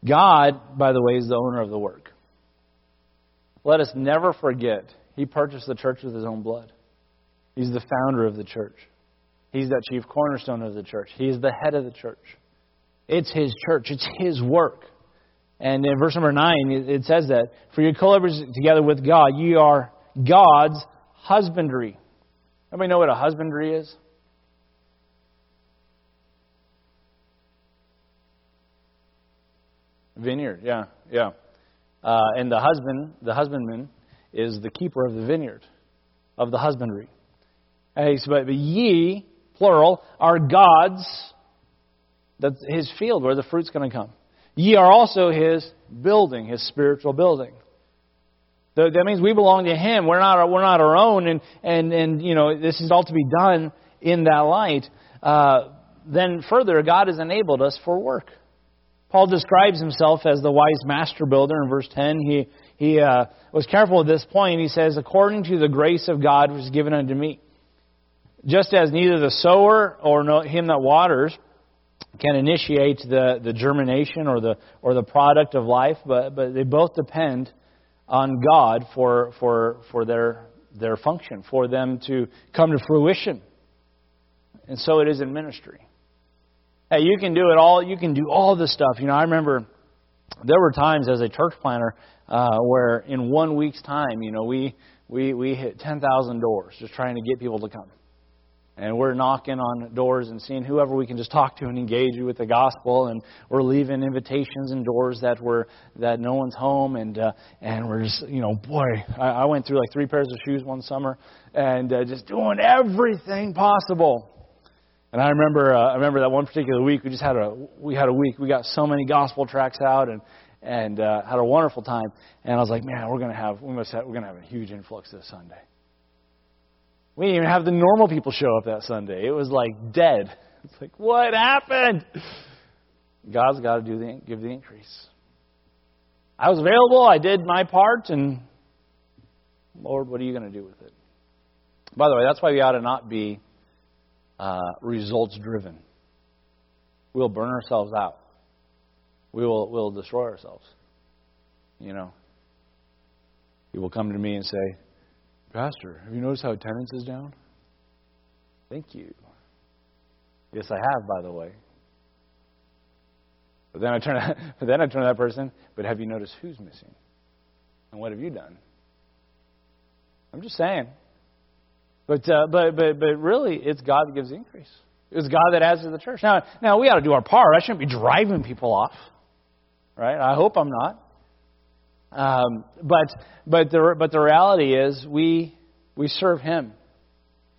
God, by the way, is the owner of the work. Let us never forget he purchased the church with his own blood. He's the founder of the church. He's that chief cornerstone of the church. He is the head of the church. It's his church, it's his work. And in verse number 9, it says that For your co-laborers together with God, ye are God's husbandry. Everybody know what a husbandry is? Vineyard, yeah, yeah. Uh, and the husband, the husbandman, is the keeper of the vineyard, of the husbandry. Hey, so, but, but ye, plural, are God's, that's his field where the fruit's going to come. Ye are also his building, his spiritual building. That means we belong to Him. We're not, we're not our own, and, and, and you know this is all to be done in that light. Uh, then further, God has enabled us for work. Paul describes himself as the wise master builder in verse 10. He, he uh, was careful at this point. He says, according to the grace of God which is given unto me. Just as neither the sower or no, him that waters can initiate the, the germination or the, or the product of life, but, but they both depend on God for, for, for their, their function, for them to come to fruition. And so it is in ministry. Hey, you can do it all. You can do all this stuff. You know, I remember there were times as a church planter uh, where in one week's time, you know, we we we hit ten thousand doors just trying to get people to come. And we're knocking on doors and seeing whoever we can just talk to and engage with the gospel. And we're leaving invitations and doors that were that no one's home. And uh, and we're just you know boy, I, I went through like three pairs of shoes one summer and uh, just doing everything possible. And I remember uh, I remember that one particular week we just had a we had a week we got so many gospel tracks out and and uh, had a wonderful time. And I was like, man, we're gonna have we must have, we're gonna have a huge influx this Sunday. We didn't even have the normal people show up that Sunday. It was like dead. It's like, what happened? God's got to do the, give the increase. I was available. I did my part, and Lord, what are you going to do with it? By the way, that's why we ought to not be uh, results driven. We'll burn ourselves out. We will we'll destroy ourselves. You know, He will come to me and say, Pastor, have you noticed how attendance is down? Thank you. Yes, I have, by the way. But then I turn, but then I turn to that person. But have you noticed who's missing? And what have you done? I'm just saying. But uh, but but but really, it's God that gives the increase. It's God that adds to the church. Now now we ought to do our part. I shouldn't be driving people off, right? I hope I'm not. Um, but but the but the reality is we we serve Him,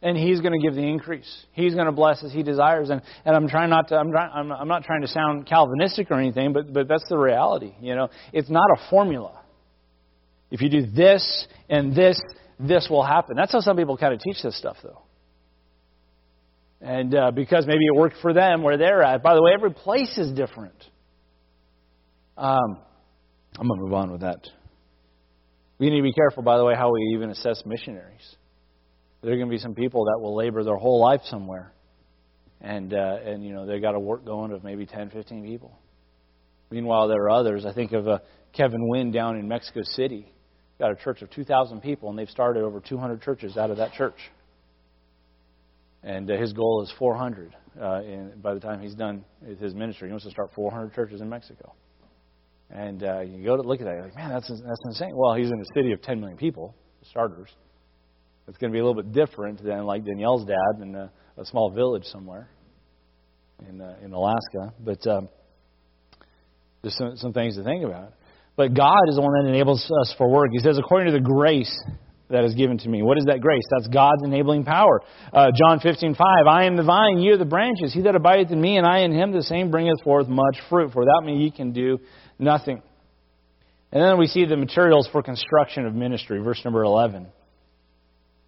and He's going to give the increase. He's going to bless as He desires. And and I'm trying not to I'm trying, I'm, I'm not trying to sound Calvinistic or anything, but but that's the reality. You know, it's not a formula. If you do this and this, this will happen. That's how some people kind of teach this stuff, though. And uh, because maybe it worked for them where they're at. By the way, every place is different. Um, I'm going to move on with that. We need to be careful, by the way, how we even assess missionaries. There are going to be some people that will labor their whole life somewhere, and uh, and you know they got a work going of maybe 10, 15 people. Meanwhile, there are others. I think of uh, Kevin Wynn down in Mexico City. Got a church of 2,000 people, and they've started over 200 churches out of that church. And uh, his goal is 400. Uh, and by the time he's done with his ministry, he wants to start 400 churches in Mexico. And uh, you go to look at that, you're like, man, that's that's insane. Well, he's in a city of 10 million people, starters. It's going to be a little bit different than like Danielle's dad in a, a small village somewhere in uh, in Alaska. But um, there's some, some things to think about. But God is the one that enables us for work. He says, according to the grace that is given to me. What is that grace? That's God's enabling power. Uh, John 15, 5, I am the vine, ye are the branches. He that abideth in me, and I in him, the same bringeth forth much fruit. For without me ye can do nothing. And then we see the materials for construction of ministry, verse number 11.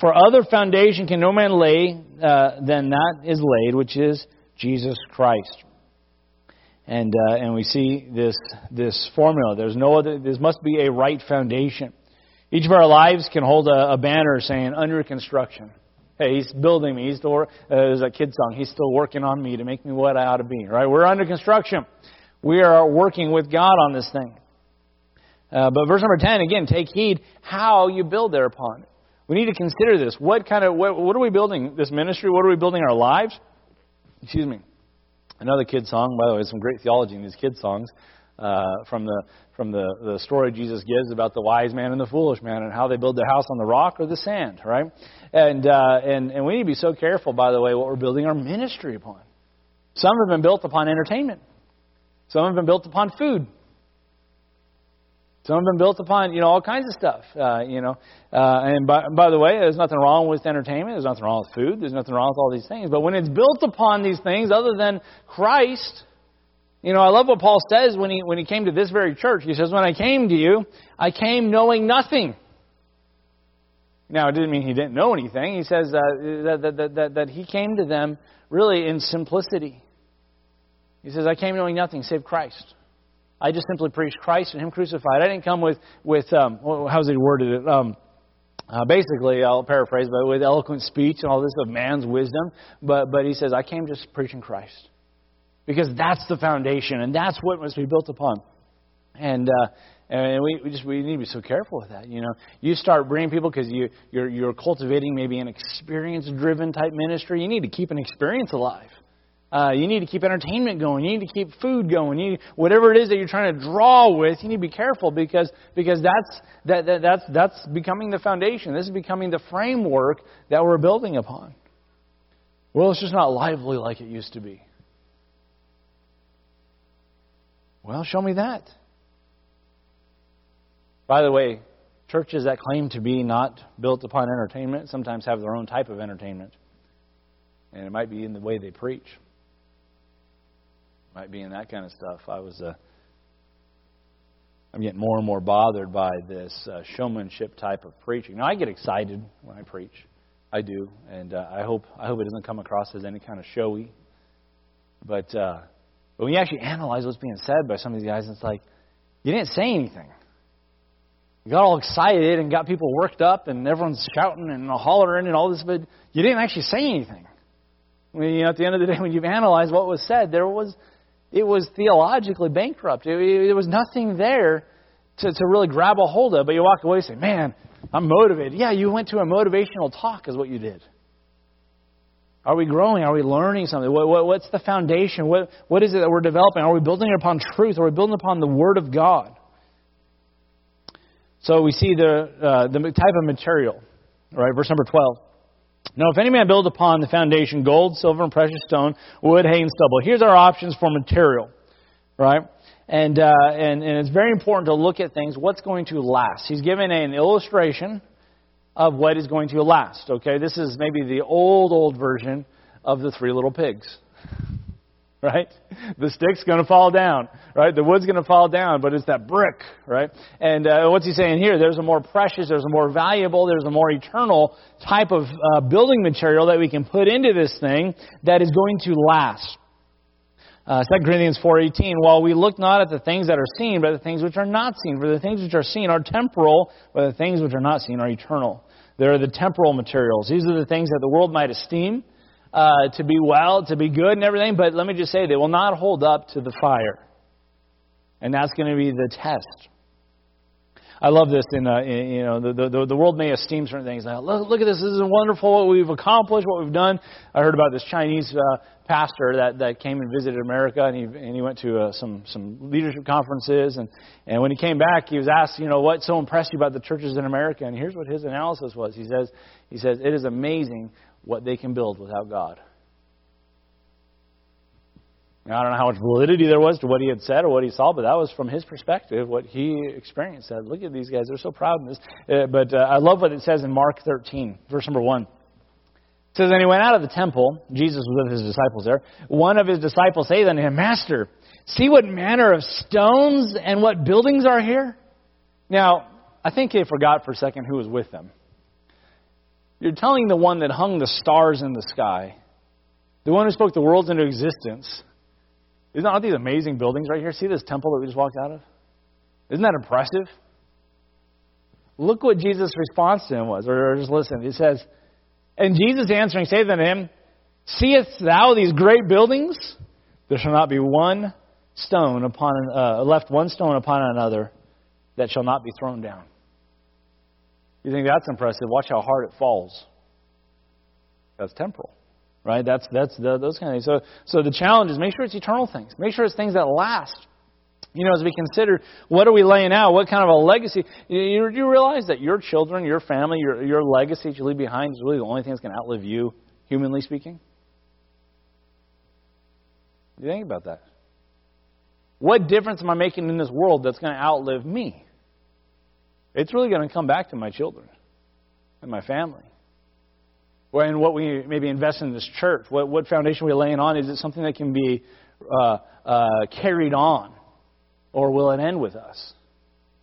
For other foundation can no man lay uh, than that is laid, which is Jesus Christ. And uh, and we see this this formula. There's no other. This must be a right foundation. Each of our lives can hold a, a banner saying "under construction." Hey, he's building me. He's still. Uh, there's a kid song. He's still working on me to make me what I ought to be. Right? We're under construction. We are working with God on this thing. Uh, but verse number 10, again, take heed how you build thereupon. We need to consider this. What kind of, what, what are we building this ministry? What are we building our lives? Excuse me. Another kid song, by the way, some great theology in these kid songs. Uh, from the from the, the story Jesus gives about the wise man and the foolish man and how they build their house on the rock or the sand, right? And uh, and and we need to be so careful, by the way, what we're building our ministry upon. Some have been built upon entertainment. Some have been built upon food. Some have been built upon, you know, all kinds of stuff, uh, you know. Uh, and by, by the way, there's nothing wrong with entertainment. There's nothing wrong with food. There's nothing wrong with all these things. But when it's built upon these things other than Christ, you know, I love what Paul says when he, when he came to this very church. He says, when I came to you, I came knowing nothing. Now, it didn't mean he didn't know anything. He says uh, that, that, that, that he came to them really in simplicity. He says, I came knowing nothing save Christ. I just simply preached Christ and Him crucified. I didn't come with, with um, how's he worded it? Um, uh, basically, I'll paraphrase, but with eloquent speech and all this of man's wisdom. But, but he says, I came just preaching Christ. Because that's the foundation, and that's what must be built upon. And, uh, and we, we just we need to be so careful with that. You know, you start bringing people because you you're you're cultivating maybe an experience-driven type ministry. You need to keep an experience alive. Uh, you need to keep entertainment going. You need to keep food going. You need, whatever it is that you're trying to draw with, you need to be careful because because that's that, that that's that's becoming the foundation. This is becoming the framework that we're building upon. Well, it's just not lively like it used to be. Well, show me that. By the way, churches that claim to be not built upon entertainment sometimes have their own type of entertainment. And it might be in the way they preach. Might be in that kind of stuff. I was uh, I'm getting more and more bothered by this uh, showmanship type of preaching. Now I get excited when I preach. I do, and uh, I hope I hope it doesn't come across as any kind of showy. But uh, but when you actually analyze what's being said by some of these guys, it's like you didn't say anything. You got all excited and got people worked up, and everyone's shouting and hollering and all this, but you didn't actually say anything. I mean, you know, at the end of the day, when you've analyzed what was said, there was it was theologically bankrupt. It, it, there was nothing there to, to really grab a hold of. But you walk away and say, man, I'm motivated. Yeah, you went to a motivational talk, is what you did. Are we growing? Are we learning something? What, what, what's the foundation? What, what is it that we're developing? Are we building upon truth? Are we building upon the Word of God? So we see the, uh, the type of material. Right, verse number 12. Now, if any man build upon the foundation gold, silver, and precious stone, wood, hay, and stubble, here's our options for material, right? And, uh, and, and it's very important to look at things, what's going to last. He's given an illustration of what is going to last, okay? This is maybe the old, old version of the three little pigs right? The stick's going to fall down, right? The wood's going to fall down, but it's that brick, right? And uh, what's he saying here? There's a more precious, there's a more valuable, there's a more eternal type of uh, building material that we can put into this thing that is going to last. Uh, 2 Corinthians 4.18, while we look not at the things that are seen, but the things which are not seen. For the things which are seen are temporal, but the things which are not seen are eternal. There are the temporal materials. These are the things that the world might esteem uh, to be well, to be good and everything, but let me just say, they will not hold up to the fire. And that's going to be the test. I love this. In, uh, in you know, the, the the world may esteem certain things. Look, look at this. This is wonderful. What we've accomplished. What we've done. I heard about this Chinese uh, pastor that that came and visited America, and he and he went to uh, some some leadership conferences, and and when he came back, he was asked, you know, what so impressed you about the churches in America? And here's what his analysis was. He says, he says, it is amazing what they can build without God. Now, I don't know how much validity there was to what he had said or what he saw, but that was from his perspective, what he experienced. Said, Look at these guys; they're so proud of this. Uh, but uh, I love what it says in Mark 13, verse number one. It says, "And he went out of the temple. Jesus was with his disciples there. One of his disciples said unto him, Master, see what manner of stones and what buildings are here." Now, I think they forgot for a second who was with them. You're telling the one that hung the stars in the sky, the one who spoke the worlds into existence. Isn't all these amazing buildings right here? See this temple that we just walked out of? Isn't that impressive? Look what Jesus' response to him was, or just listen. He says, And Jesus answering saith unto him, Seest thou these great buildings? There shall not be one stone upon uh, left one stone upon another that shall not be thrown down. You think that's impressive? Watch how hard it falls. That's temporal, right? That's that's the, those kind of things. So so the challenge is make sure it's eternal things. Make sure it's things that last. You know, as we consider what are we laying out, what kind of a legacy, you, you realize that your children, your family, your your legacy that you leave behind is really the only thing that's going to outlive you, humanly speaking. You think about that. What difference am I making in this world that's going to outlive me? It's really going to come back to my children and my family. And what we maybe invest in this church, what, what foundation we're laying on, is it something that can be uh, uh, carried on? Or will it end with us?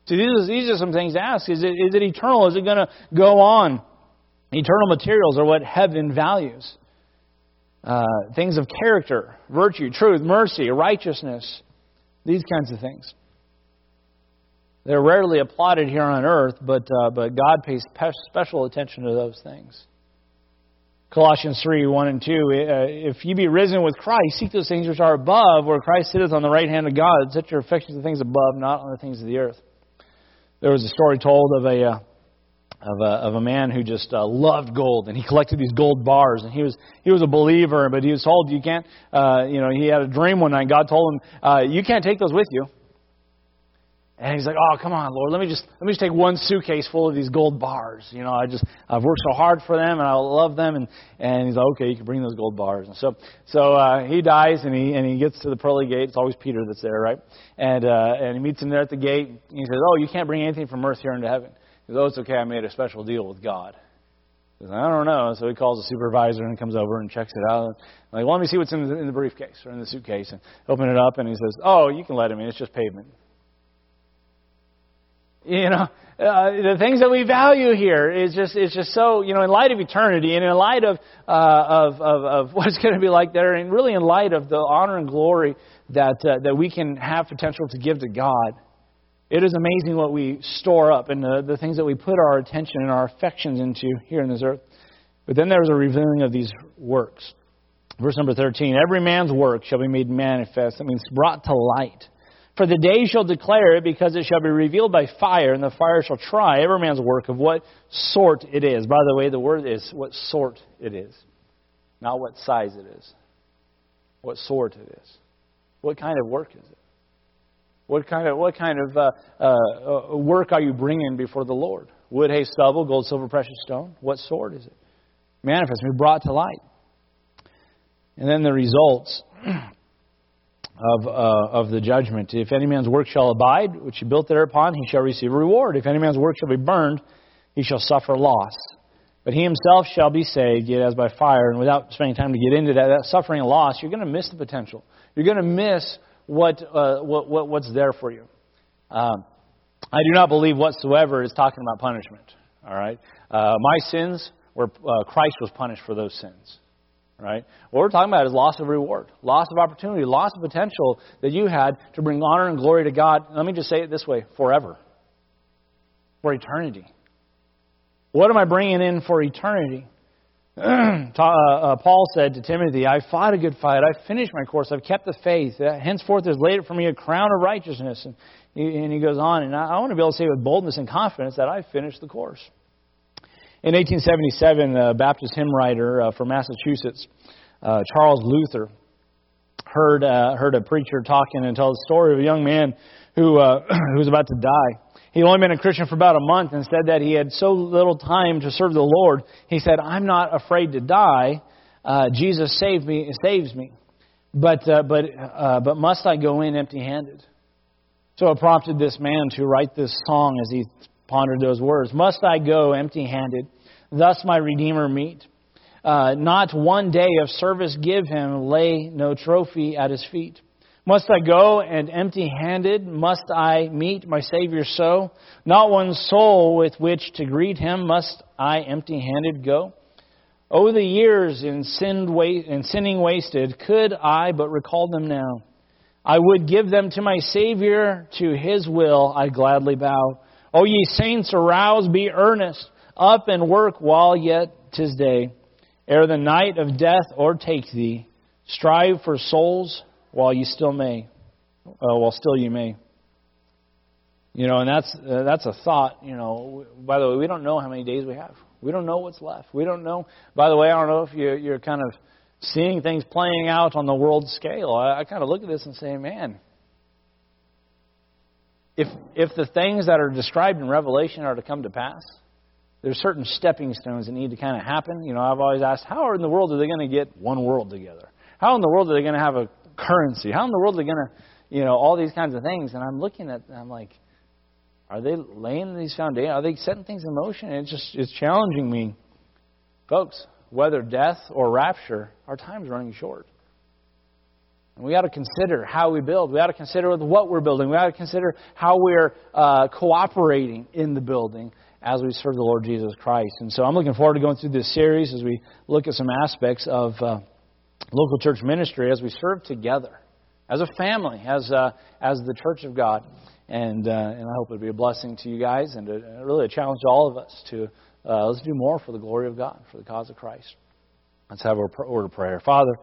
So these are, these are some things to ask. Is it, is it eternal? Is it going to go on? Eternal materials are what heaven values. Uh, things of character, virtue, truth, mercy, righteousness, these kinds of things. They're rarely applauded here on earth, but, uh, but God pays special attention to those things. Colossians 3 1 and 2. Uh, if you be risen with Christ, seek those things which are above, where Christ sitteth on the right hand of God. Set your affections on things above, not on the things of the earth. There was a story told of a. Uh, of a, of a man who just uh, loved gold, and he collected these gold bars. And he was he was a believer, but he was told you can't. Uh, you know, he had a dream one night. God told him, uh, "You can't take those with you." And he's like, "Oh, come on, Lord, let me just let me just take one suitcase full of these gold bars. You know, I just I've worked so hard for them, and I love them." And and he's like, "Okay, you can bring those gold bars." And so so uh, he dies, and he and he gets to the pearly gate. It's always Peter that's there, right? And uh, and he meets him there at the gate. And he says, "Oh, you can't bring anything from earth here into heaven." He says, "Oh, it's okay. I made a special deal with God." He says, I don't know. So he calls the supervisor and comes over and checks it out. I'm like, well, let me see what's in the, in the briefcase or in the suitcase. And open it up, and he says, "Oh, you can let him in. It's just pavement." You know, uh, the things that we value here is just it's just so you know in light of eternity and in light of uh, of, of of what it's going to be like there and really in light of the honor and glory that uh, that we can have potential to give to God. It is amazing what we store up and the, the things that we put our attention and our affections into here in this earth. But then there's a revealing of these works. Verse number 13 Every man's work shall be made manifest. That means brought to light. For the day shall declare it, because it shall be revealed by fire, and the fire shall try every man's work of what sort it is. By the way, the word is what sort it is, not what size it is. What sort it is. What kind of work is it? What kind of what kind of uh, uh, uh work are you bringing before the Lord? Wood, hay, stubble, gold, silver, precious stone. What sort is it? Manifest, be brought to light. And then the results. of, uh, of the judgment. If any man's work shall abide, which he built thereupon, he shall receive a reward. If any man's work shall be burned, he shall suffer loss. But he himself shall be saved, yet as by fire. And without spending time to get into that, that suffering and loss, you're going to miss the potential. You're going to miss what, uh, what, what, what's there for you. Um, I do not believe whatsoever is talking about punishment. All right, uh, my sins were uh, Christ was punished for those sins. Right? What we're talking about is loss of reward, loss of opportunity, loss of potential that you had to bring honor and glory to God. Let me just say it this way forever, for eternity. What am I bringing in for eternity? uh, uh, Paul said to Timothy, I fought a good fight. I've finished my course. I've kept the faith. Uh, henceforth, there's laid up for me a crown of righteousness. And he, goes on. And I, I want to be able to say with boldness and confidence that I've finished the course. In 1877, the Baptist hymn writer uh, from Massachusetts, uh, Charles Luther, heard uh, heard a preacher talking and tell the story of a young man who uh, who was about to die. He'd only been a Christian for about a month and said that he had so little time to serve the Lord. He said, "I'm not afraid to die. Uh, Jesus saved me, saves me, but uh, but uh, but must I go in empty-handed?" So it prompted this man to write this song as he pondered those words. Must I go empty handed, thus my Redeemer meet? Uh, not one day of service give him, lay no trophy at his feet. Must I go and empty handed? Must I meet my Savior so? Not one soul with which to greet him must I empty handed go? Oh, the years in, sin in sinning wasted, could I but recall them now? I would give them to my Savior, to his will I gladly bow. O ye saints, arouse, be earnest, up and work while yet 'tis day. Ere the night of death o'ertake thee, strive for souls while you still may, uh, while still you may. You know, and that's uh, that's a thought. You know, by the way, we don't know how many days we have. We don't know what's left. We don't know. By the way, I don't know if you're, you're kind of seeing things playing out on the world scale. I, I kind of look at this and say, man, if, if the things that are described in Revelation are to come to pass, there's certain stepping stones that need to kind of happen. You know, I've always asked, how in the world are they going to get one world together? How in the world are they going to have a currency? How in the world are they going to, you know, all these kinds of things? And I'm looking at, I'm like, Are they laying these foundations? Are they setting things in motion? And it's just it's challenging me, folks. Whether death or rapture, our time's running short. And we got to consider how we build. We got to consider what we're building. We got to consider how we're uh, cooperating in the building as we serve the Lord Jesus Christ. And so I'm looking forward to going through this series as we look at some aspects of uh, local church ministry as we serve together as a family, as uh, as the church of God. And uh, and I hope it'll be a blessing to you guys and a, really a challenge to all of us to uh, let's do more for the glory of God, for the cause of Christ. Let's have a word of prayer, Father.